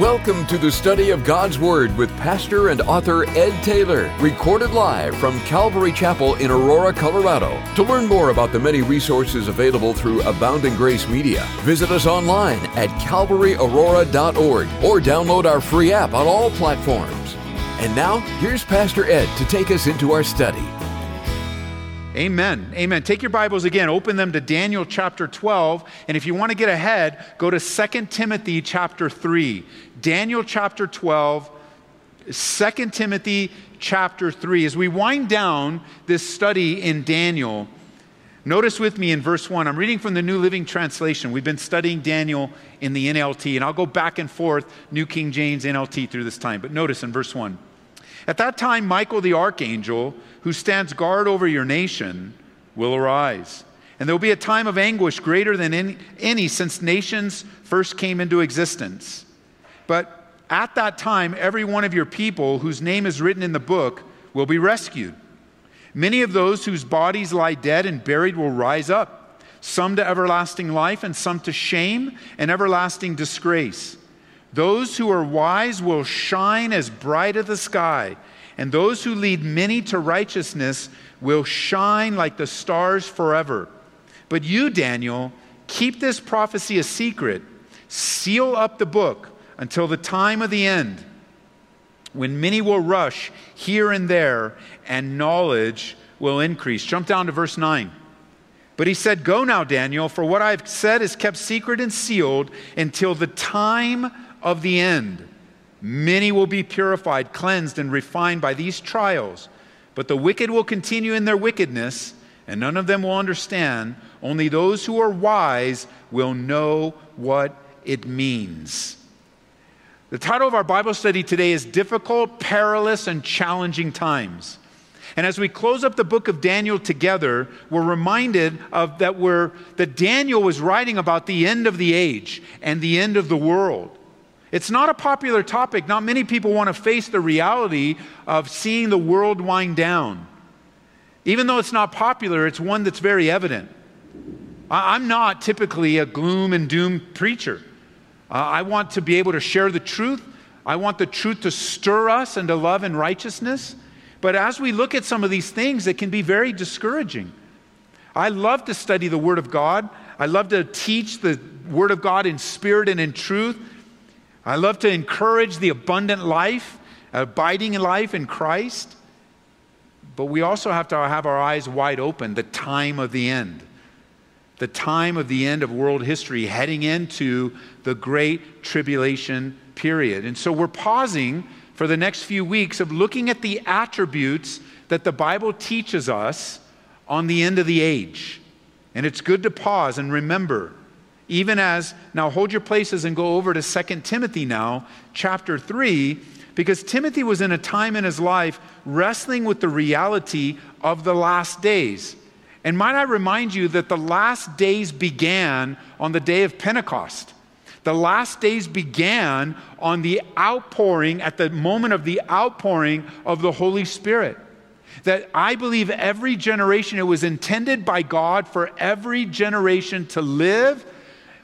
Welcome to the study of God's Word with pastor and author Ed Taylor, recorded live from Calvary Chapel in Aurora, Colorado. To learn more about the many resources available through Abounding Grace Media, visit us online at calvaryaurora.org or download our free app on all platforms. And now, here's Pastor Ed to take us into our study. Amen. Amen. Take your Bibles again, open them to Daniel chapter 12. And if you want to get ahead, go to 2 Timothy chapter 3. Daniel chapter 12, 2 Timothy chapter 3. As we wind down this study in Daniel, notice with me in verse 1. I'm reading from the New Living Translation. We've been studying Daniel in the NLT, and I'll go back and forth, New King James, NLT, through this time. But notice in verse 1. At that time, Michael the archangel, who stands guard over your nation, will arise. And there will be a time of anguish greater than any, any, since nations first came into existence. But at that time, every one of your people whose name is written in the book will be rescued. Many of those whose bodies lie dead and buried will rise up, some to everlasting life, and some to shame and everlasting disgrace. Those who are wise will shine as bright as the sky, and those who lead many to righteousness will shine like the stars forever. But you, Daniel, keep this prophecy a secret, seal up the book until the time of the end, when many will rush here and there, and knowledge will increase. Jump down to verse 9. But he said, Go now, Daniel, for what I've said is kept secret and sealed until the time of the end. Many will be purified, cleansed, and refined by these trials, but the wicked will continue in their wickedness, and none of them will understand. Only those who are wise will know what it means. The title of our Bible study today is Difficult, Perilous, and Challenging Times. And as we close up the book of Daniel together, we're reminded of that we're, that Daniel was writing about the end of the age and the end of the world. It's not a popular topic. Not many people want to face the reality of seeing the world wind down. Even though it's not popular, it's one that's very evident. I'm not typically a gloom and doom preacher. I want to be able to share the truth. I want the truth to stir us into love and righteousness. But as we look at some of these things, it can be very discouraging. I love to study the Word of God. I love to teach the Word of God in spirit and in truth. I love to encourage the abundant life, abiding life in Christ. But we also have to have our eyes wide open, the time of the end. The time of the end of world history, heading into the great tribulation period. And so we're pausing for the next few weeks of looking at the attributes that the Bible teaches us on the end of the age. And it's good to pause and remember even as, now hold your places and go over to 2 Timothy now, chapter 3, because Timothy was in a time in his life wrestling with the reality of the last days. And might I remind you that the last days began on the day of Pentecost. The last days began on the outpouring, at the moment of the outpouring of the Holy Spirit. That I believe every generation, it was intended by God for every generation to live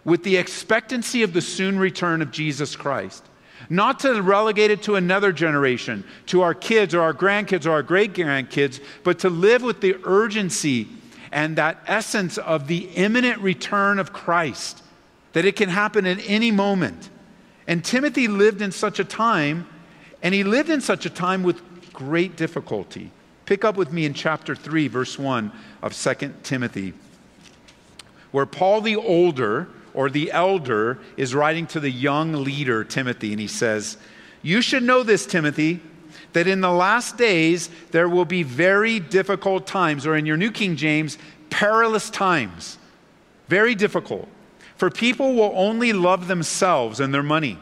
with the expectancy of the soon return of Jesus Christ. Not to relegate it to another generation, to our kids or our grandkids or our great grandkids, but to live with the urgency and that essence of the imminent return of Christ, that it can happen at any moment. And Timothy lived in such a time, and he lived in such a time with great difficulty. Pick up with me in chapter 3, verse 1 of 2 Timothy, where Paul the older, or the elder is writing to the young leader, Timothy, and he says, You should know this, Timothy, that in the last days there will be very difficult times, or in your New King James, perilous times. Very difficult. For people will only love themselves and their money.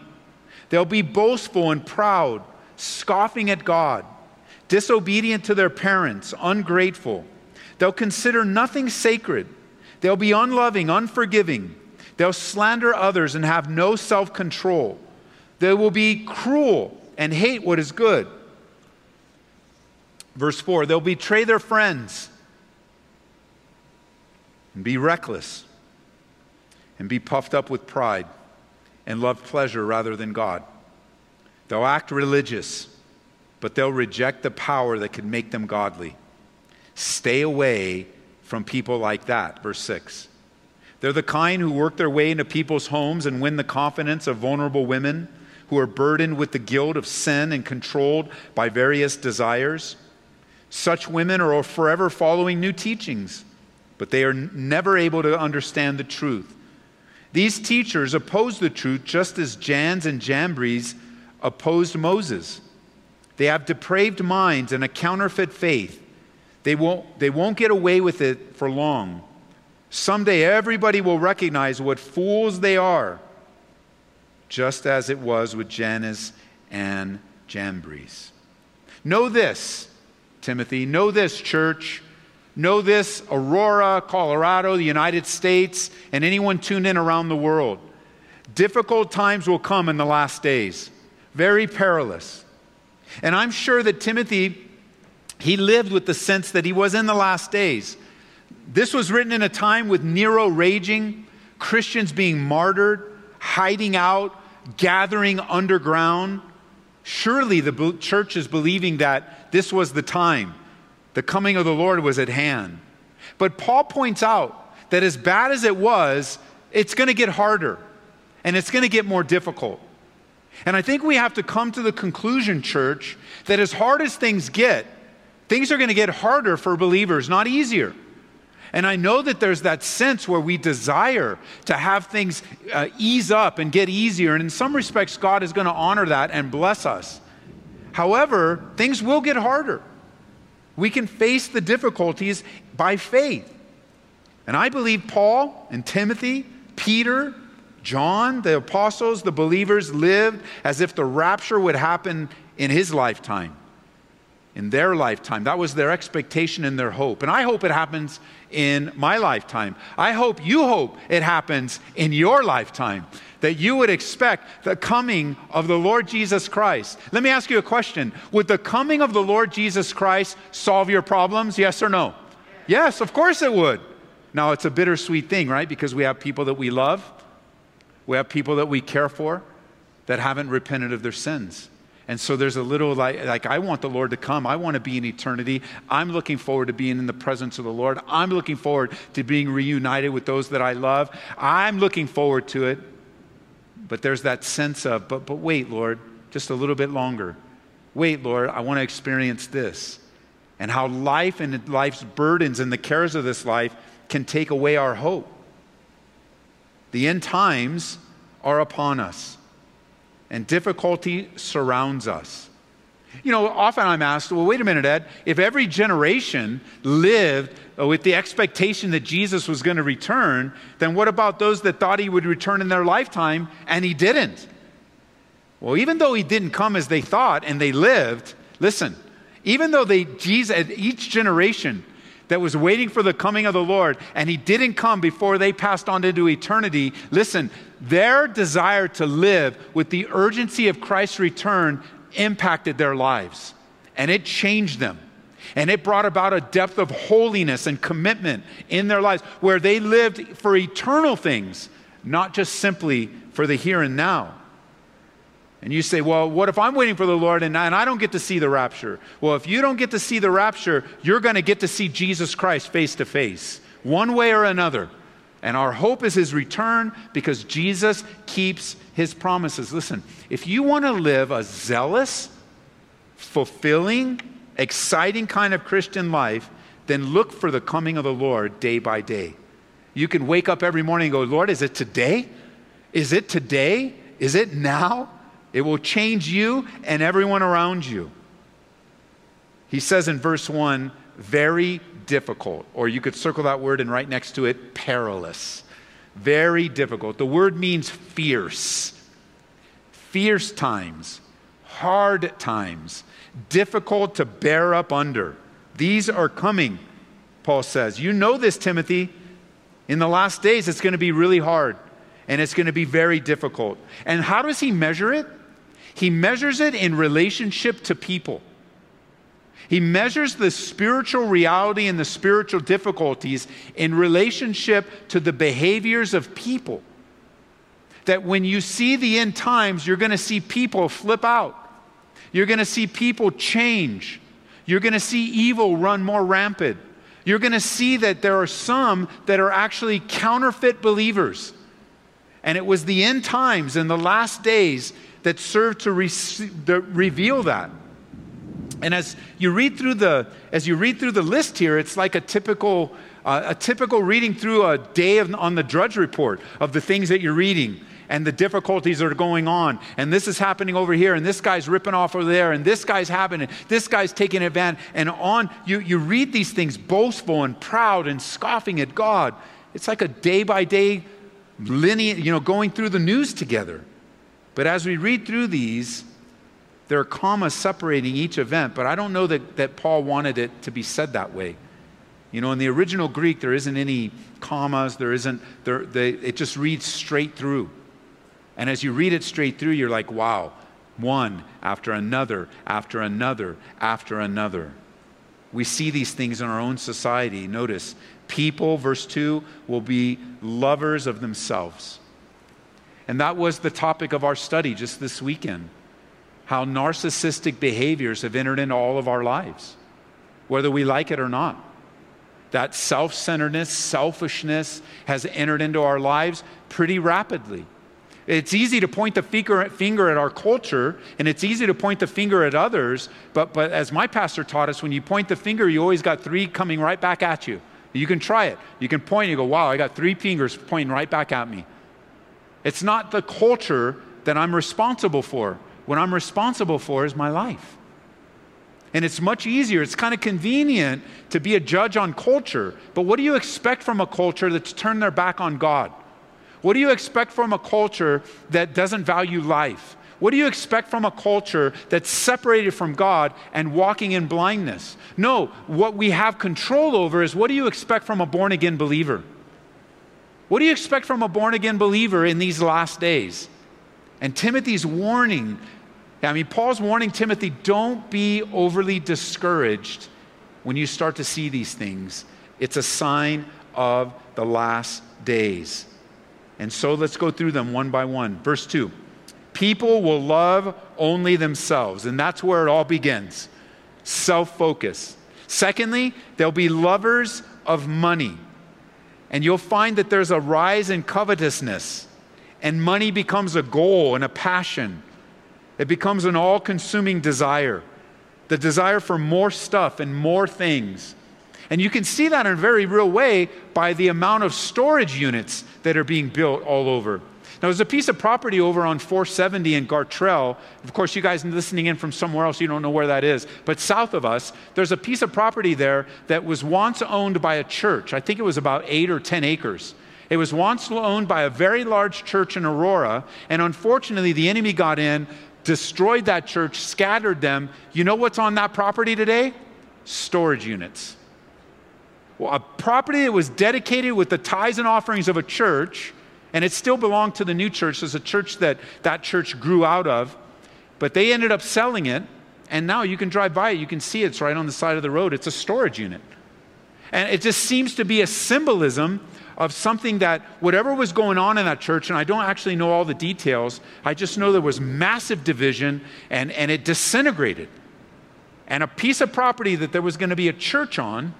They'll be boastful and proud, scoffing at God, disobedient to their parents, ungrateful. They'll consider nothing sacred. They'll be unloving, unforgiving They'll slander others and have no self control. They will be cruel and hate what is good. Verse 4 they'll betray their friends and be reckless and be puffed up with pride and love pleasure rather than God. They'll act religious, but they'll reject the power that could make them godly. Stay away from people like that. Verse 6. They're the kind who work their way into people's homes and win the confidence of vulnerable women who are burdened with the guilt of sin and controlled by various desires. Such women are forever following new teachings, but they are never able to understand the truth. These teachers oppose the truth just as Jannes and Jambres opposed Moses. They have depraved minds and a counterfeit faith. They won't, they won't get away with it for long. Someday everybody will recognize what fools they are, just as it was with Jannes and Jambres. Know this, Timothy. Know this, church. Know this, Aurora, Colorado, the United States, and anyone tuned in around the world. Difficult times will come in the last days, very perilous. And I'm sure that Timothy, he lived with the sense that he was in the last days. This was written in a time with Nero raging, Christians being martyred, hiding out, gathering underground. Surely the church is believing that this was the time the coming of the Lord was at hand. But Paul points out that as bad as it was, it's going to get harder and it's going to get more difficult. And I think we have to come to the conclusion, church, that as hard as things get, things are going to get harder for believers, not easier. And I know that there's that sense where we desire to have things uh, ease up and get easier. And in some respects, God is going to honor that and bless us. However, things will get harder. We can face the difficulties by faith. And I believe Paul and Timothy, Peter, John, the apostles, the believers lived as if the rapture would happen in his lifetime, in their lifetime. That was their expectation and their hope. And I hope it happens in my lifetime. I hope you hope it happens in your lifetime that you would expect the coming of the Lord Jesus Christ. Let me ask you a question Would the coming of the Lord Jesus Christ solve your problems? Yes or no? Yes, of course it would. Now, it's a bittersweet thing, right? Because we have people that we love, we have people that we care for that haven't repented of their sins. And so there's a little like, like, I want the Lord to come. I want to be in eternity. I'm looking forward to being in the presence of the Lord. I'm looking forward to being reunited with those that I love. I'm looking forward to it. But there's that sense of, but, but wait, Lord, just a little bit longer. Wait, Lord, I want to experience this. And how life and life's burdens and the cares of this life can take away our hope. The end times are upon us, and difficulty surrounds us. You know, often I'm asked, well, wait a minute, Ed, if every generation lived uh, with the expectation that Jesus was going to return, then what about those that thought he would return in their lifetime and he didn't? Well, even though he didn't come as they thought and they lived, listen, even though they, Jesus, each generation that was waiting for the coming of the Lord and he didn't come before they passed on into eternity, listen, their desire to live with the urgency of Christ's return impacted their lives and it changed them. And it brought about a depth of holiness and commitment in their lives where they lived for eternal things, not just simply for the here and now. And you say, well, what if I'm waiting for the Lord and I don't get to see the rapture? Well, if you don't get to see the rapture, you're going to get to see Jesus Christ face to face, one way or another. And our hope is his return because Jesus keeps his promises. Listen, if you want to live a zealous, fulfilling, exciting kind of Christian life, then look for the coming of the Lord day by day. You can wake up every morning and go, Lord, is it today? Is it today? Is it now? It will change you and everyone around you. He says in verse 1, very difficult, or you could circle that word and right next to it, perilous. Very difficult. The word means fierce. Fierce times, hard times, difficult to bear up under. These are coming, Paul says. You know this, Timothy. In the last days, it's going to be really hard and it's going to be very difficult. And how does he measure it? He measures it in relationship to people. He measures the spiritual reality and the spiritual difficulties in relationship to the behaviors of people. that when you see the end times, you're going to see people flip out. You're going to see people change. You're going to see evil run more rampant. You're going to see that there are some that are actually counterfeit believers. And it was the end times and the last days that serve to, re- to reveal that. And as you read through the as you read through the list here, it's like a typical uh, a typical reading through a day of, on the Drudge Report of the things that you're reading and the difficulties that are going on. And this is happening over here, and this guy's ripping off over there, and this guy's happening, this guy's taking advantage, and on. You, you read these things boastful and proud and scoffing at God. It's like a day by day linear, you know, going through the news together. But as we read through these, there are commas separating each event, but I don't know that, that Paul wanted it to be said that way. You know, in the original Greek, there isn't any commas, there isn't, there, they, it just reads straight through. And as you read it straight through, you're like, wow, one after another, after another, after another. We see these things in our own society. Notice, people, verse 2, will be lovers of themselves. And that was the topic of our study just this weekend how narcissistic behaviors have entered into all of our lives, whether we like it or not. That self centeredness, selfishness has entered into our lives pretty rapidly. It's easy to point the finger at our culture, and it's easy to point the finger at others, but, but as my pastor taught us, when you point the finger, you always got three coming right back at you. You can try it. You can point and you go, wow, I got three fingers pointing right back at me. It's not the culture that I'm responsible for. What I'm responsible for is my life. And it's much easier, it's kind of convenient to be a judge on culture. But what do you expect from a culture that's turned their back on God? What do you expect from a culture that doesn't value life? What do you expect from a culture that's separated from God and walking in blindness? No, what we have control over is what do you expect from a born again believer? What do you expect from a born again believer in these last days? And Timothy's warning I mean, Paul's warning Timothy don't be overly discouraged when you start to see these things. It's a sign of the last days. And so let's go through them one by one. Verse 2 People will love only themselves, and that's where it all begins self focus. Secondly, they'll be lovers of money. And you'll find that there's a rise in covetousness, and money becomes a goal and a passion. It becomes an all consuming desire the desire for more stuff and more things. And you can see that in a very real way by the amount of storage units that are being built all over. Now, there's a piece of property over on 470 in Gartrell. Of course, you guys listening in from somewhere else, you don't know where that is. But south of us, there's a piece of property there that was once owned by a church. I think it was about eight or 10 acres. It was once owned by a very large church in Aurora, and unfortunately, the enemy got in, destroyed that church, scattered them. You know what's on that property today? Storage units. Well, a property that was dedicated with the tithes and offerings of a church, and it still belonged to the new church. There's a church that that church grew out of, but they ended up selling it, and now you can drive by it. You can see it's right on the side of the road. It's a storage unit. And it just seems to be a symbolism of something that, whatever was going on in that church, and I don't actually know all the details, I just know there was massive division and, and it disintegrated. And a piece of property that there was going to be a church on,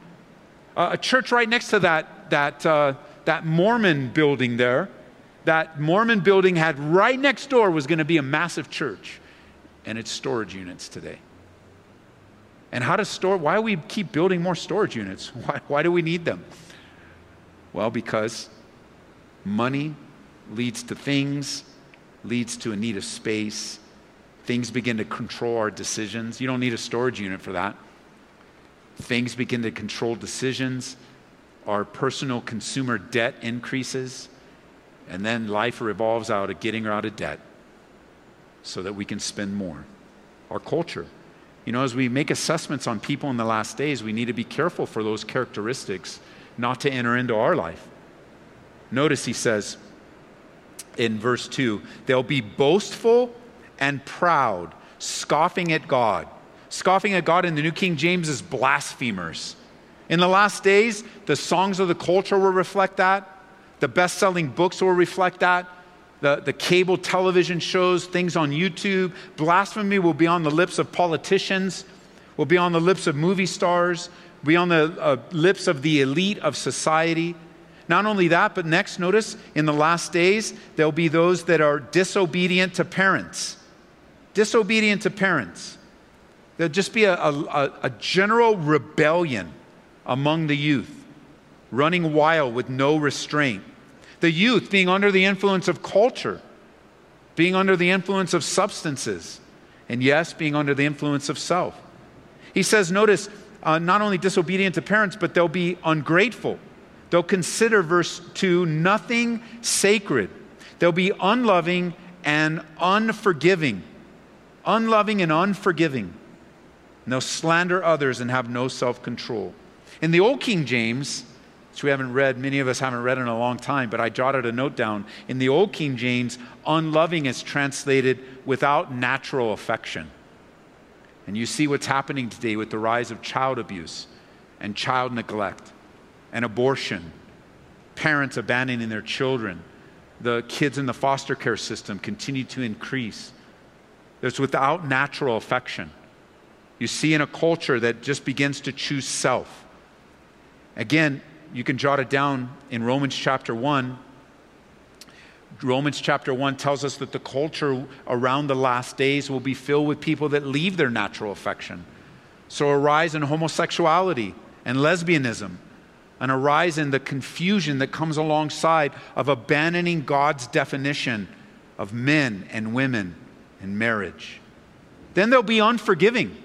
uh, a church right next to that, that, uh, that Mormon building there, that Mormon building had right next door was going to be a massive church. And it's storage units today. And how to store, why do we keep building more storage units? Why, why do we need them? Well, because money leads to things, leads to a need of space. Things begin to control our decisions. You don't need a storage unit for that. Things begin to control decisions. Our personal consumer debt increases. And then life revolves out of getting her out of debt so that we can spend more. Our culture. You know, as we make assessments on people in the last days, we need to be careful for those characteristics not to enter into our life. Notice he says in verse 2 they'll be boastful and proud, scoffing at God. Scoffing at God in the New King James is blasphemers. In the last days, the songs of the culture will reflect that. The best selling books will reflect that. the, the cable television shows, things on YouTube. Blasphemy will be on the lips of politicians, will be on the lips of movie stars, be on the uh, lips of the elite of society. Not only that, but next, notice in the last days, there'll be those that are disobedient to parents. Disobedient to parents. There'll just be a, a, a general rebellion among the youth, running wild with no restraint. The youth being under the influence of culture, being under the influence of substances, and yes, being under the influence of self. He says, notice, uh, not only disobedient to parents, but they'll be ungrateful. They'll consider, verse 2, nothing sacred. They'll be unloving and unforgiving. Unloving and unforgiving. And they'll slander others and have no self control. In the Old King James, which we haven't read, many of us haven't read in a long time, but I jotted a note down. In the Old King James, unloving is translated without natural affection. And you see what's happening today with the rise of child abuse and child neglect and abortion, parents abandoning their children, the kids in the foster care system continue to increase. There's without natural affection. You see in a culture that just begins to choose self. Again, you can jot it down in Romans chapter 1. Romans chapter 1 tells us that the culture around the last days will be filled with people that leave their natural affection. So, a rise in homosexuality and lesbianism, and a rise in the confusion that comes alongside of abandoning God's definition of men and women and marriage. Then there'll be unforgiving,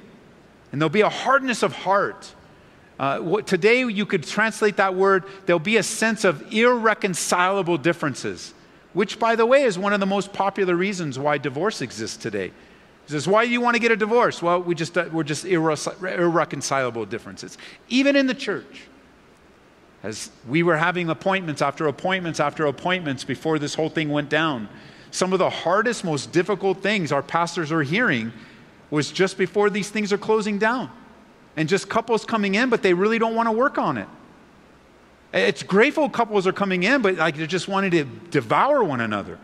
and there'll be a hardness of heart uh, what, today, you could translate that word, there'll be a sense of irreconcilable differences, which, by the way, is one of the most popular reasons why divorce exists today. He says, Why do you want to get a divorce? Well, we just, uh, we're just irre- irreconcilable differences. Even in the church, as we were having appointments after appointments after appointments before this whole thing went down, some of the hardest, most difficult things our pastors are hearing was just before these things are closing down and just couples coming in, but they really don't want to work on it. It's grateful couples are coming in, but like they're just wanting to devour one another.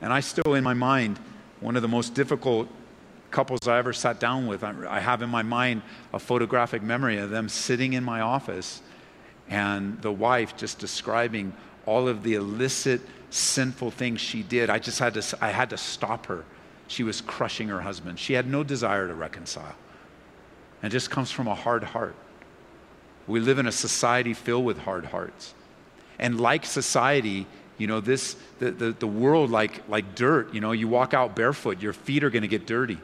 And I still, in my mind, one of the most difficult couples I ever sat down with, I have in my mind a photographic memory of them sitting in my office and the wife just describing all of the illicit, sinful things she did. I just had to, I had to stop her. She was crushing her husband. She had no desire to reconcile and just comes from a hard heart. We live in a society filled with hard hearts. And like society, you know, this, the, the, the world like, like dirt, you know, you walk out barefoot, your feet are to get dirty.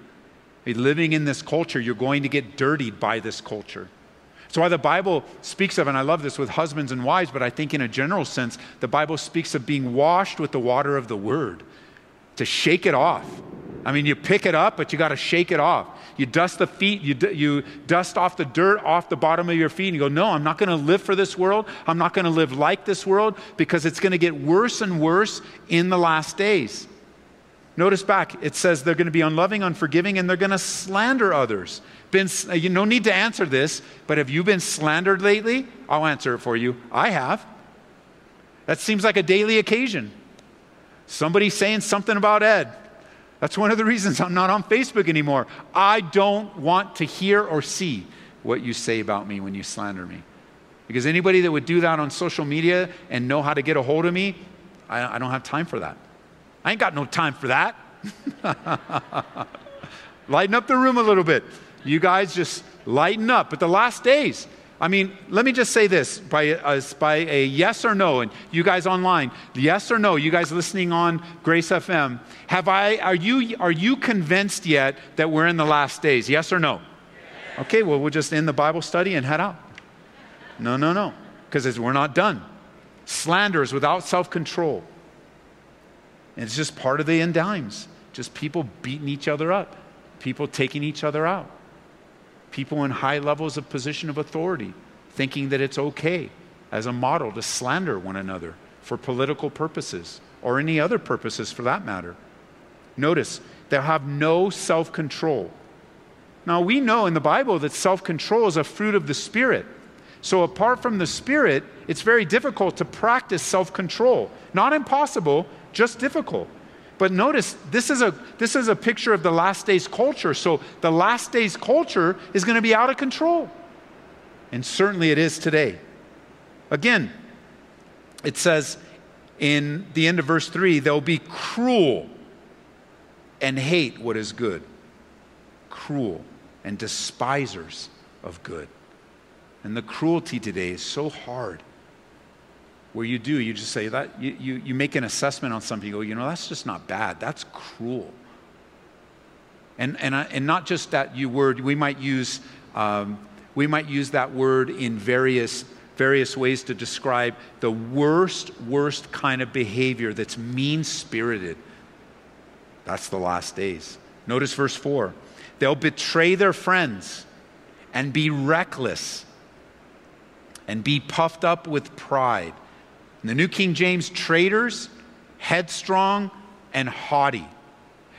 Living in this culture, you're going to get dirtied by this culture. So, why the Bible speaks of, and I love this with husbands and wives, but I think in a general sense, the Bible speaks of being washed with the water of the Word, to shake it off. I mean, you pick it up, but you got to shake it off. You dust the feet, you, you dust off the dirt off the bottom of your feet, and you go, No, I'm not going to live for this world. I'm not going to live like this world because it's going to get worse and worse in the last days. Notice back, it says they're going to be unloving, unforgiving, and they're going to slander others. Been, you no need to answer this, but have you been slandered lately? I'll answer it for you. I have. That seems like a daily occasion. Somebody saying something about Ed. That's one of the reasons I'm not on Facebook anymore. I don't want to hear or see what you say about me when you slander me. Because anybody that would do that on social media and know how to get a hold of me, I, I don't have time for that. I ain't got no time for that. lighten up the room a little bit. You guys just lighten up. But the last days, I mean, let me just say this by, uh, by a yes or no, and you guys online, yes or no, you guys listening on Grace FM, have I, are, you, are you convinced yet that we're in the last days? Yes or no? Okay, well, we'll just end the Bible study and head out. No, no, no, because we're not done. Slander is without self control. It's just part of the end times. Just people beating each other up, people taking each other out people in high levels of position of authority thinking that it's okay as a model to slander one another for political purposes or any other purposes for that matter. Notice, they'll have no self control. Now, we know in the Bible that self control is a fruit of the Spirit. So, apart from the Spirit, it's very difficult to practice self control. Not impossible, just difficult. But notice, this is, a, this is a picture of the last days culture. So the last days culture is going to be out of control. And certainly it is today. Again, it says in the end of verse 3 they'll be cruel and hate what is good, cruel and despisers of good. And the cruelty today is so hard where you do, you just say that, you, you, you make an assessment on something, you go, you know, that's just not bad, that's cruel. And, and, and not just that you word, we might use, um, we might use that word in various, various ways to describe the worst, worst kind of behavior that's mean spirited. That's the last days. Notice verse 4 they'll betray their friends and be reckless and be puffed up with pride in the New King James, traitors, headstrong, and haughty.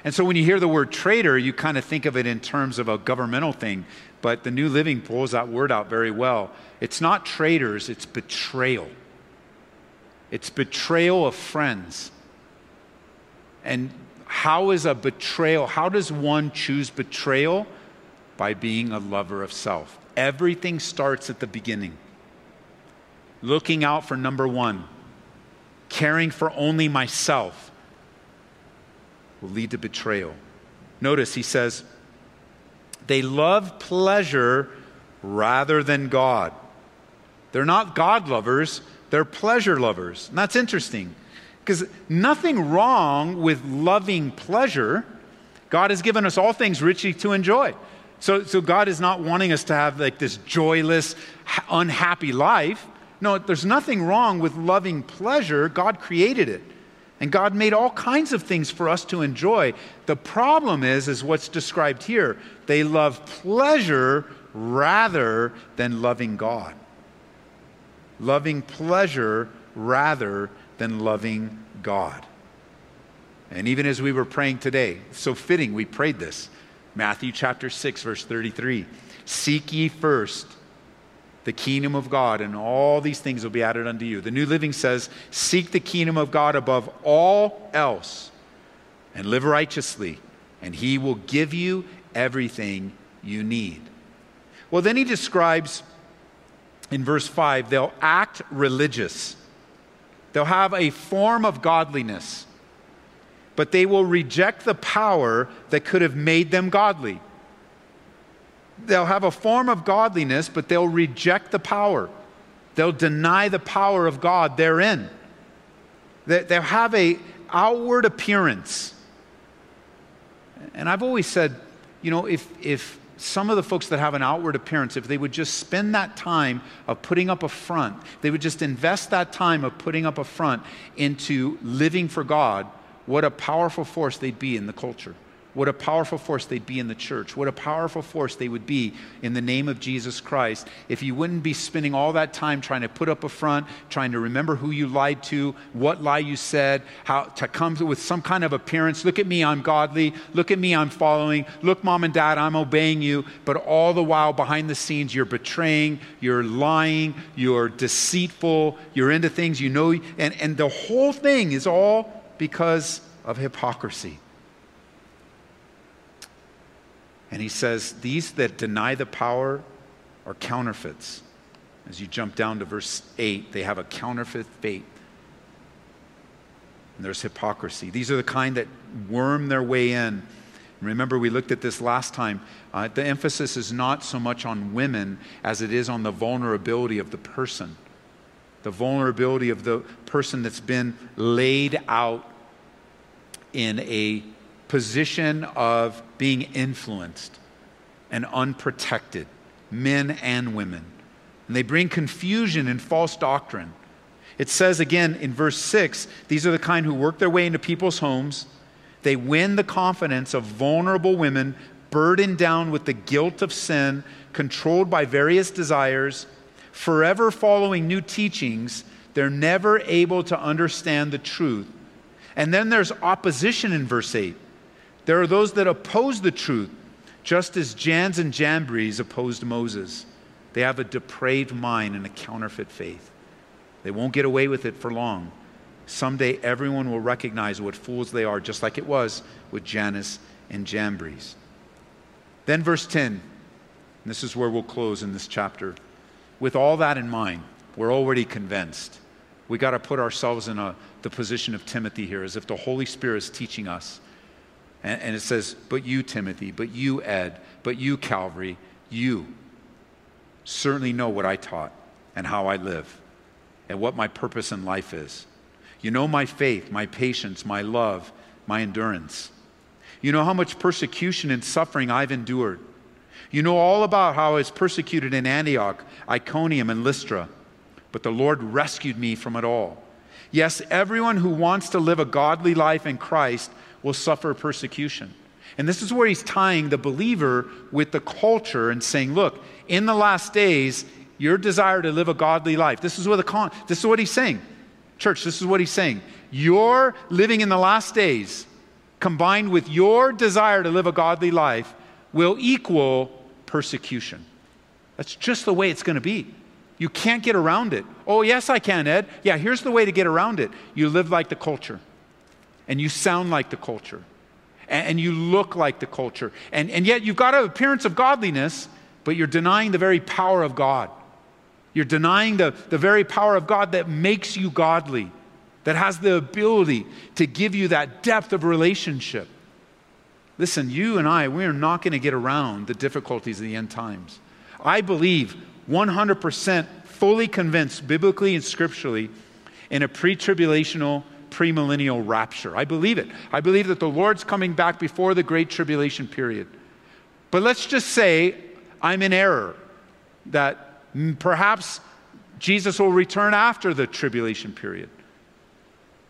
And so when you hear the word traitor, you kind of think of it in terms of a governmental thing, but the New Living pulls that word out very well. It's not traitors, it's betrayal. It's betrayal of friends. And how is a betrayal? How does one choose betrayal? By being a lover of self. Everything starts at the beginning looking out for number one, caring for only myself, will lead to betrayal. Notice he says, they love pleasure rather than God. They're not God lovers, they're pleasure lovers. And that's interesting because nothing wrong with loving pleasure. God has given us all things richly to enjoy. So, so God is not wanting us to have like this joyless, unhappy life. No, there's nothing wrong with loving pleasure. God created it. And God made all kinds of things for us to enjoy. The problem is, is what's described here. They love pleasure rather than loving God. Loving pleasure rather than loving God. And even as we were praying today, so fitting, we prayed this. Matthew chapter 6, verse 33. Seek ye first the kingdom of God, and all these things will be added unto you. The New Living says, Seek the kingdom of God above all else and live righteously, and he will give you everything you need. Well, then he describes in verse 5 they'll act religious, they'll have a form of godliness, but they will reject the power that could have made them godly they'll have a form of godliness, but they'll reject the power. They'll deny the power of God therein. They'll have a outward appearance. And I've always said, you know, if, if some of the folks that have an outward appearance, if they would just spend that time of putting up a front, they would just invest that time of putting up a front into living for God, what a powerful force they'd be in the culture. What a powerful force they'd be in the church. What a powerful force they would be in the name of Jesus Christ if you wouldn't be spending all that time trying to put up a front, trying to remember who you lied to, what lie you said, how to come with some kind of appearance. Look at me, I'm godly. Look at me, I'm following. Look, mom and dad, I'm obeying you. But all the while, behind the scenes, you're betraying, you're lying, you're deceitful, you're into things you know. And, and the whole thing is all because of hypocrisy. And he says, These that deny the power are counterfeits. As you jump down to verse 8, they have a counterfeit faith. And there's hypocrisy. These are the kind that worm their way in. Remember, we looked at this last time. Uh, the emphasis is not so much on women as it is on the vulnerability of the person. The vulnerability of the person that's been laid out in a position of being influenced and unprotected, men and women. And they bring confusion and false doctrine. It says again in verse 6 these are the kind who work their way into people's homes. They win the confidence of vulnerable women burdened down with the guilt of sin, controlled by various desires, forever following new teachings. They're never able to understand the truth. And then there's opposition in verse 8. There are those that oppose the truth, just as Jannes and Jambres opposed Moses. They have a depraved mind and a counterfeit faith. They won't get away with it for long. someday everyone will recognize what fools they are, just like it was with Jannes and Jambres. Then, verse 10, this is where we'll close in this chapter. With all that in mind, we're already convinced. We got to put ourselves in a, the position of Timothy here, as if the Holy Spirit is teaching us. And, and it says, But you, Timothy, but you, Ed, but you, Calvary, you certainly know what I taught and how I live and what my purpose in life is. You know my faith, my patience, my love, my endurance. You know how much persecution and suffering I've endured. You know all about how I was persecuted in Antioch, Iconium, and Lystra, but the Lord rescued me from it all. Yes, everyone who wants to live a godly life in Christ will suffer persecution. And this is where he's tying the believer with the culture and saying, look, in the last days, your desire to live a godly life. This is what the con- this is what he's saying. Church, this is what he's saying. Your living in the last days combined with your desire to live a godly life will equal persecution. That's just the way it's going to be. You can't get around it. Oh, yes, I can, Ed. Yeah, here's the way to get around it. You live like the culture, and you sound like the culture, and, you look like the culture. And, and yet you've got an appearance of godliness, but you're denying the very power of God. You're denying the, the very power of God that makes you godly, that has the ability to give you that depth of relationship. Listen, you and I, we are not going to get around the difficulties of the end times. I believe 100% fully convinced, biblically and scripturally, in a pre tribulational, premillennial rapture. I believe it. I believe that the Lord's coming back before the great tribulation period. But let's just say I'm in error, that Perhaps Jesus will return after the tribulation period.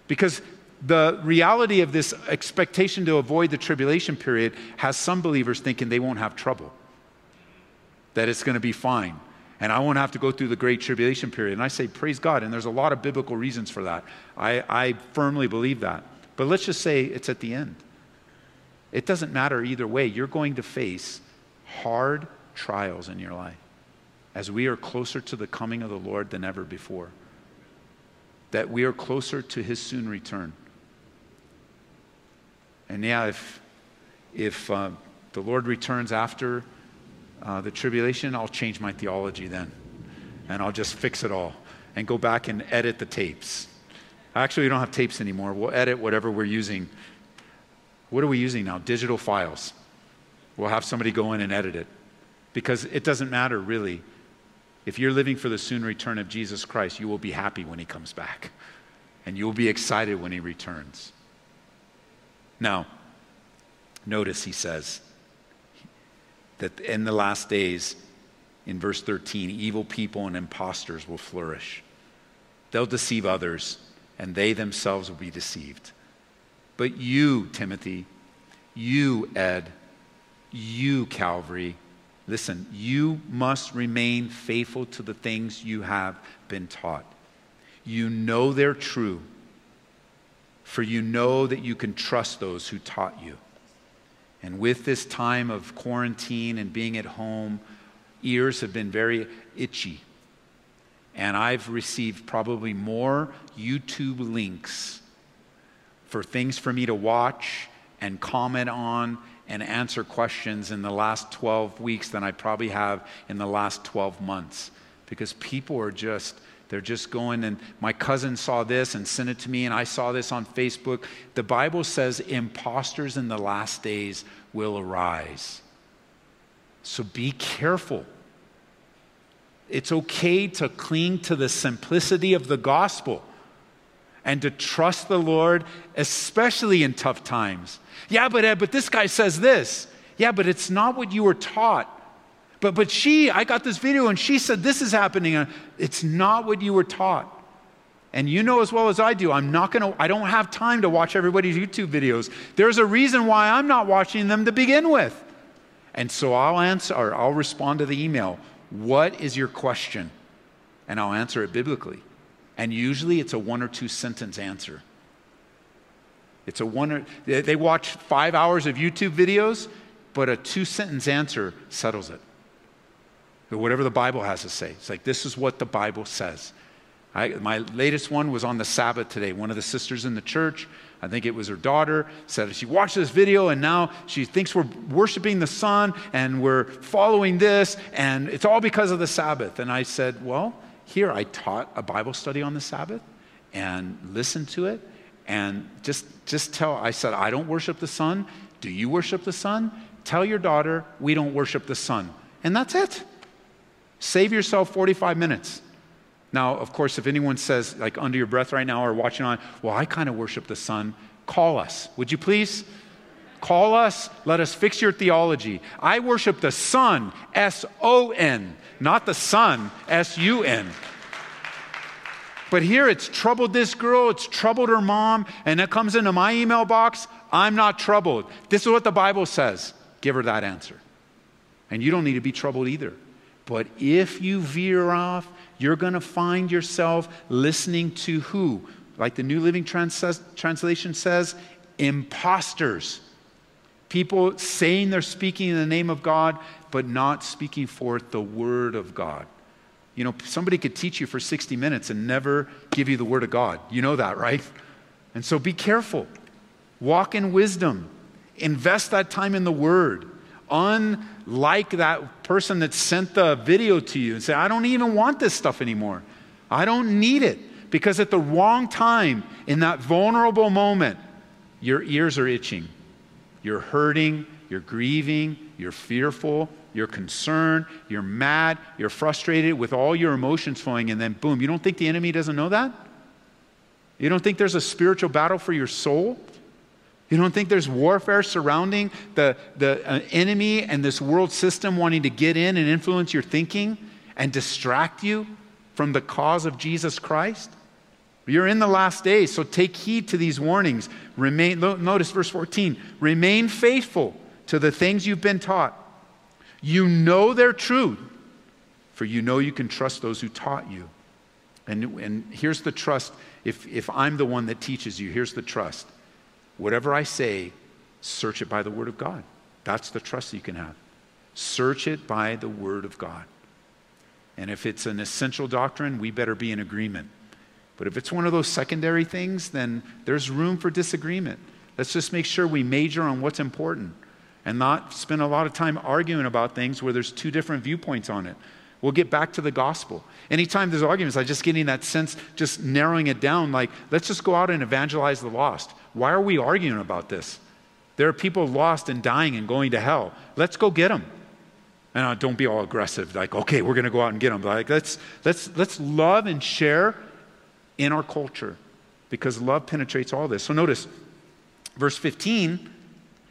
Because the reality of this expectation to avoid the tribulation period has some believers thinking they won't have trouble, that it's going to be fine, and I won't have to go through the great tribulation period. And I say, praise God, and there's a lot of biblical reasons for that. I, I firmly believe that. But let's just say it's at the end. It doesn't matter either way. You're going to face hard trials in your life as we are closer to the coming of the Lord than ever before. That we are closer to his soon return. And yeah, if, if uh, the Lord returns after uh, the tribulation, I'll change my theology then. And I'll just fix it all and go back and edit the tapes. Actually, we don't have tapes anymore. We'll edit whatever we're using. What are we using now? Digital files. We'll have somebody go in and edit it because it doesn't matter really if you're living for the soon return of Jesus Christ, you will be happy when he comes back. And you will be excited when he returns. Now, notice he says that in the last days, in verse 13, evil people and impostors will flourish. They'll deceive others, and they themselves will be deceived. But you, Timothy, you, Ed, you, Calvary, Listen, you must remain faithful to the things you have been taught. You know they're true, for you know that you can trust those who taught you. And with this time of quarantine and being at home, ears have been very itchy. And I've received probably more YouTube links for things for me to watch and comment on and answer questions in the last 12 weeks than I probably have in the last 12 months because people are just they're just going and my cousin saw this and sent it to me and I saw this on Facebook. The Bible says imposters in the last days will arise. So be careful. It's okay to cling to the simplicity of the gospel and to trust the Lord, especially in tough times. Yeah, but Ed, but this guy says this. Yeah, but it's not what you were taught. But but she, I got this video and she said this is happening. It's not what you were taught. And you know as well as I do, I'm not going to I don't have time to watch everybody's YouTube videos. There's a reason why I'm not watching them to begin with. And so I'll answer or I'll respond to the email. What is your question? And I'll answer it biblically. And usually it's a one or two sentence answer. It's a one, they watch five hours of YouTube videos, but a two sentence answer settles it. Whatever the Bible has to say. It's like, this is what the Bible says. I, my latest one was on the Sabbath today. One of the sisters in the church, I think it was her daughter, said she watched this video and now she thinks we're worshiping the sun and we're following this and it's all because of the Sabbath. And I said, Well, here I taught a Bible study on the Sabbath and listened to it and just, just tell, I said, I don't worship the sun. Do you worship the sun? Tell your daughter we don't worship the sun. And that's it. Save yourself 45 minutes. Now, of course, if anyone says, like under your breath right now or watching on, well, I kind of worship the sun, call us. Would you please? Call us. Let us fix your theology. I worship the sun, S O N, not the Sun, S U N. But here it's troubled this girl, it's troubled her mom, and it comes into my email box. I'm not troubled. This is what the Bible says. Give her that answer. And you don't need to be troubled either. But if you veer off, you're going to find yourself listening to who? Like the New Living Trans- Translation says, imposters. People saying they're speaking in the name of God, but not speaking forth the word of God. You know, somebody could teach you for 60 minutes and never give you the word of God. You know that, right? And so be careful. Walk in wisdom. Invest that time in the word. Unlike that person that sent the video to you and say, I don't even want this stuff anymore. I don't need it. Because at the wrong time, in that vulnerable moment, your ears are itching. You're hurting, you're grieving, you're fearful, you're concerned, you're mad, you're frustrated with all your emotions flowing, and then boom, you don't think the enemy doesn't know that? You don't think there's a spiritual battle for your soul? You don't think there's warfare surrounding the, the uh, enemy and this world system wanting to get in and influence your thinking and distract you from the cause of Jesus Christ? You're in the last days, so take heed to these warnings. Remain, notice verse 14 remain faithful to the things you've been taught. You know they're true, for you know you can trust those who taught you. And, and here's the trust if, if I'm the one that teaches you, here's the trust. Whatever I say, search it by the Word of God. That's the trust you can have. Search it by the Word of God. And if it's an essential doctrine, we better be in agreement. But if it's one of those secondary things, then there's room for disagreement. Let's just make sure we major on what's important and not spend a lot of time arguing about things where there's two different viewpoints on it. We'll get back to the gospel. Anytime there's arguments, I'm just getting that sense, just narrowing it down, like, let's just go out and evangelize the lost. Why are we arguing about this? There are people lost and dying and going to hell. Let's go get them. And uh, don't be all aggressive, like, okay, we're going to go out and get them. Like, let's, let's, let's love and share in our culture because love penetrates all this. So notice, verse 15,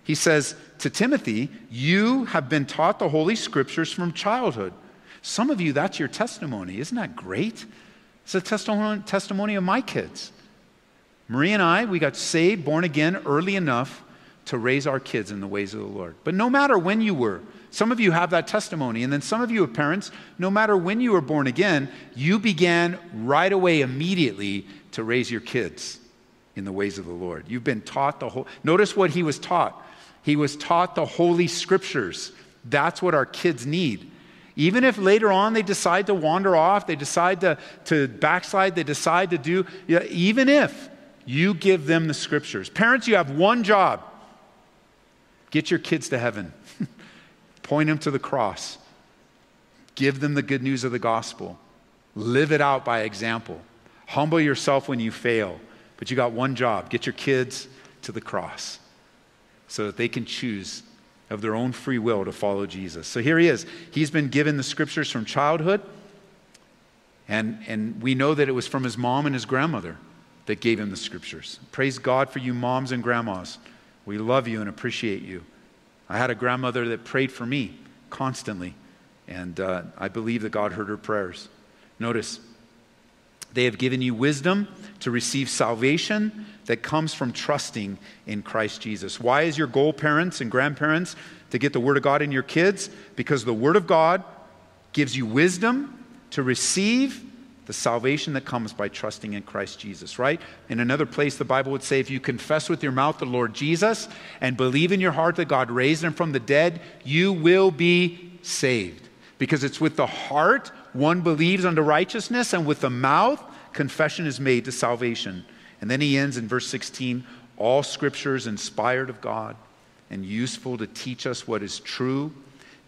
he says to Timothy, You have been taught the Holy Scriptures from childhood. Some of you, that's your testimony. Isn't that great? It's a testimony, testimony of my kids. Marie and I, we got saved, born again early enough to raise our kids in the ways of the Lord. But no matter when you were, some of you have that testimony. And then some of you are parents, no matter when you were born again, you began right away, immediately, to raise your kids in the ways of the Lord. You've been taught the whole. Notice what he was taught. He was taught the Holy Scriptures. That's what our kids need. Even if later on they decide to wander off, they decide to, to backslide, they decide to do, even if you give them the Scriptures. Parents, you have one job get your kids to heaven, point them to the cross, give them the good news of the gospel, live it out by example. Humble yourself when you fail, but you got one job get your kids to the cross so that they can choose of their own free will to follow Jesus. So here he is. He's been given the scriptures from childhood, and, and we know that it was from his mom and his grandmother that gave him the scriptures. Praise God for you, moms and grandmas. We love you and appreciate you. I had a grandmother that prayed for me constantly, and uh, I believe that God heard her prayers. Notice, they have given you wisdom to receive salvation that comes from trusting in Christ Jesus. Why is your goal, parents and grandparents, to get the Word of God in your kids? Because the Word of God gives you wisdom to receive the salvation that comes by trusting in Christ Jesus, right? In another place, the Bible would say if you confess with your mouth the Lord Jesus and believe in your heart that God raised him from the dead, you will be saved. Because it's with the heart one believes unto righteousness, and with the mouth confession is made to salvation. And then he ends in verse 16 all scripture is inspired of God and useful to teach us what is true,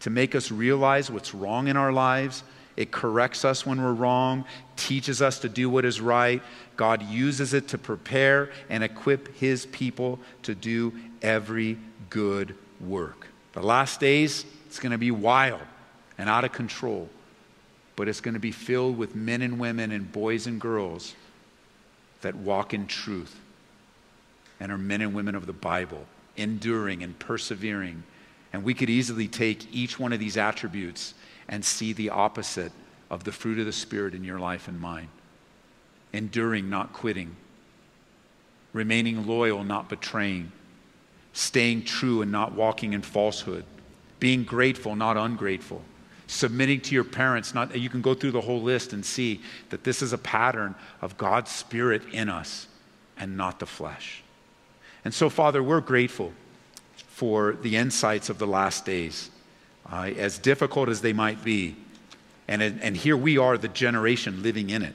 to make us realize what's wrong in our lives. It corrects us when we're wrong, teaches us to do what is right. God uses it to prepare and equip his people to do every good work. The last days, it's going to be wild and out of control, but it's going to be filled with men and women and boys and girls that walk in truth and are men and women of the Bible, enduring and persevering. And we could easily take each one of these attributes and see the opposite of the fruit of the Spirit in your life and mine. Enduring, not quitting, remaining loyal, not betraying, staying true and not walking in falsehood, being grateful, not ungrateful, submitting to your parents. Not, you can go through the whole list and see that this is a pattern of God's Spirit in us and not the flesh. And so, Father, we're grateful for the insights of the last days, uh, as difficult as they might be. And, and here we are, the generation living in it.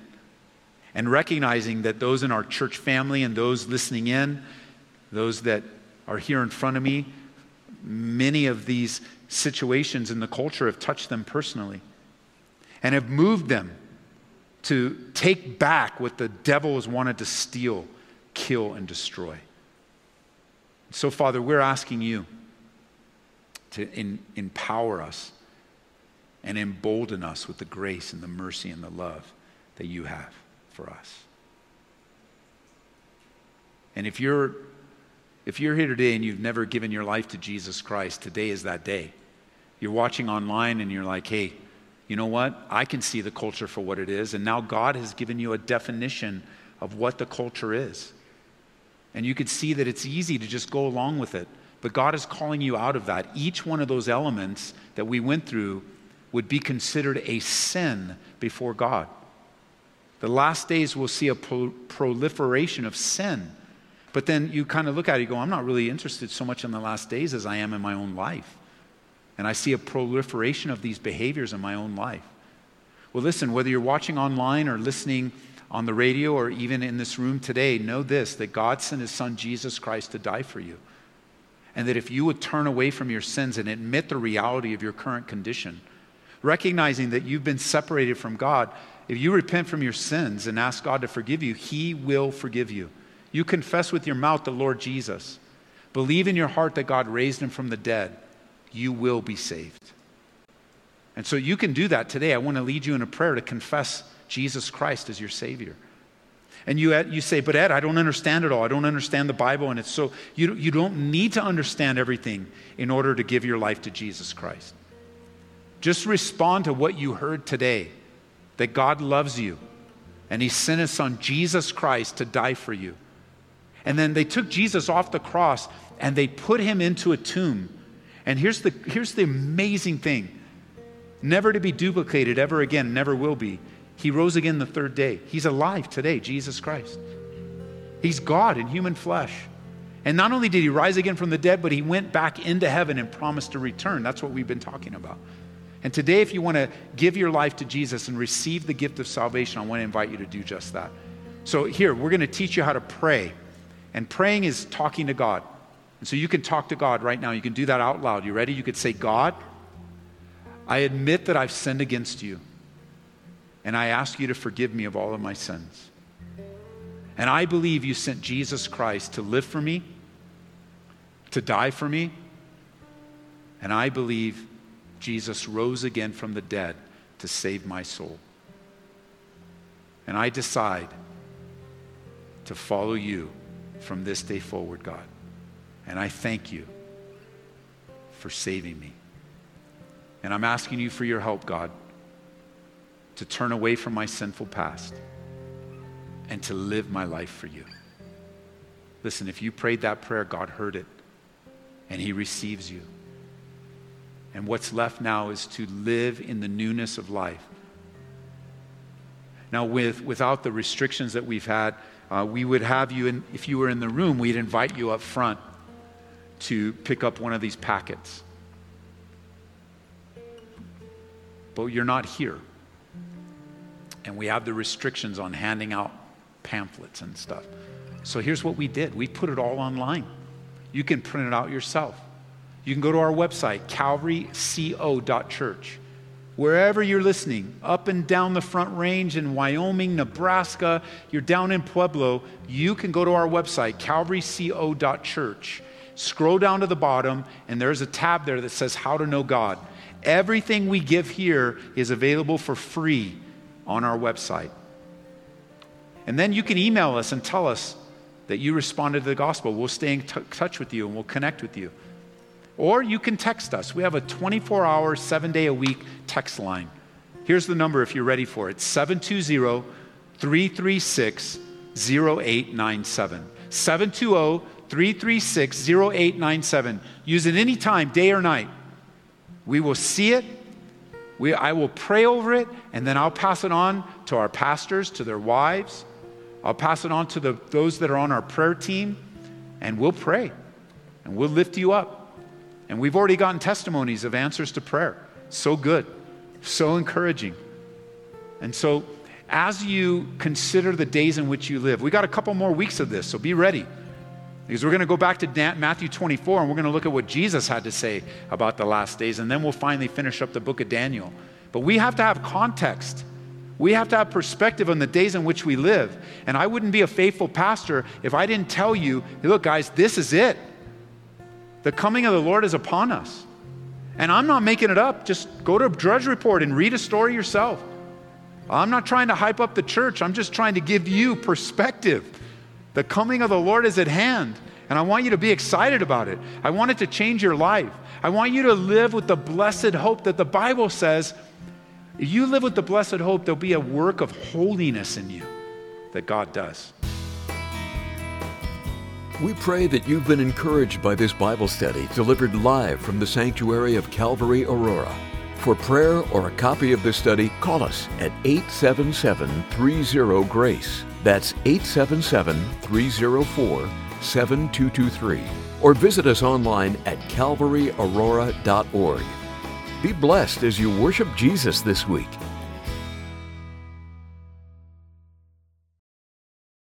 And recognizing that those in our church family and those listening in, those that are here in front of me, many of these situations in the culture have touched them personally and have moved them to take back what the devil has wanted to steal, kill, and destroy. So, Father, we're asking you to in, empower us and embolden us with the grace and the mercy and the love that you have for us. And if you're if you're here today and you've never given your life to Jesus Christ, today is that day. You're watching online and you're like, "Hey, you know what? I can see the culture for what it is, and now God has given you a definition of what the culture is." And you could see that it's easy to just go along with it. But God is calling you out of that. Each one of those elements that we went through would be considered a sin before God. The last days will see a pro- proliferation of sin. But then you kind of look at it, you go, I'm not really interested so much in the last days as I am in my own life. And I see a proliferation of these behaviors in my own life. Well, listen, whether you're watching online or listening on the radio or even in this room today, know this that God sent his son Jesus Christ to die for you. And that if you would turn away from your sins and admit the reality of your current condition, recognizing that you've been separated from God, if you repent from your sins and ask God to forgive you, he will forgive you. You confess with your mouth the Lord Jesus, believe in your heart that God raised him from the dead, you will be saved. And so you can do that today. I want to lead you in a prayer to confess Jesus Christ as your Savior. And you, you say, but Ed, I don't understand it all. I don't understand the Bible. And it's so, you, you don't need to understand everything in order to give your life to Jesus Christ. Just respond to what you heard today that God loves you and He sent His Son, Jesus Christ, to die for you. And then they took Jesus off the cross and they put him into a tomb. And here's the, here's the amazing thing never to be duplicated ever again, never will be. He rose again the third day. He's alive today, Jesus Christ. He's God in human flesh. And not only did he rise again from the dead, but he went back into heaven and promised to return. That's what we've been talking about. And today, if you want to give your life to Jesus and receive the gift of salvation, I want to invite you to do just that. So, here, we're going to teach you how to pray. And praying is talking to God. And so you can talk to God right now. You can do that out loud. You ready? You could say, God, I admit that I've sinned against you and I ask you to forgive me of all of my sins. And I believe you sent Jesus Christ to live for me, to die for me, and I believe Jesus rose again from the dead to save my soul. And I decide to follow you from this day forward, God. And I thank you for saving me. And I'm asking you for your help, God to turn away from my sinful past and to live my life for you. Listen, if you prayed that prayer, God heard it and He receives you. And what's left now is to live in the newness of life. Now, with, without the restrictions that we've had, uh, we would have you, in, if you were in the room, we'd invite you up front to pick up one of these packets. But you're not here. And we have the restrictions on handing out pamphlets and stuff. So here's what we did we put it all online. You can print it out yourself. You can go to our website, calvaryco.church. Wherever you're listening, up and down the front range in Wyoming, Nebraska, you're down in Pueblo, you can go to our website, calvaryco.church. Scroll down to the bottom, and there's a tab there that says How to Know God. Everything we give here is available for free on our website. And then you can email us and tell us that you responded to the gospel. We'll stay in t- touch with you and we'll connect with you. Or you can text us. We have a 24 hour, seven day a week text line. Here's the number if you're ready for it 720 336 0897. 720 336 0897. Use it anytime, day or night. We will see it. We, I will pray over it, and then I'll pass it on to our pastors, to their wives. I'll pass it on to the, those that are on our prayer team, and we'll pray, and we'll lift you up. And we've already gotten testimonies of answers to prayer. So good, so encouraging. And so, as you consider the days in which you live, we got a couple more weeks of this, so be ready. Because we're going to go back to Matthew 24 and we're going to look at what Jesus had to say about the last days, and then we'll finally finish up the book of Daniel. But we have to have context. We have to have perspective on the days in which we live. And I wouldn't be a faithful pastor if I didn't tell you, hey, look, guys, this is it. The coming of the Lord is upon us. And I'm not making it up. Just go to a Drudge Report and read a story yourself. I'm not trying to hype up the church, I'm just trying to give you perspective. The coming of the Lord is at hand. And I want you to be excited about it. I want it to change your life. I want you to live with the blessed hope that the Bible says if you live with the blessed hope, there'll be a work of holiness in you that God does. We pray that you've been encouraged by this Bible study delivered live from the sanctuary of Calvary Aurora. For prayer or a copy of this study, call us at 877 30 GRACE. That's 877 304 7223. Or visit us online at calvaryaurora.org. Be blessed as you worship Jesus this week.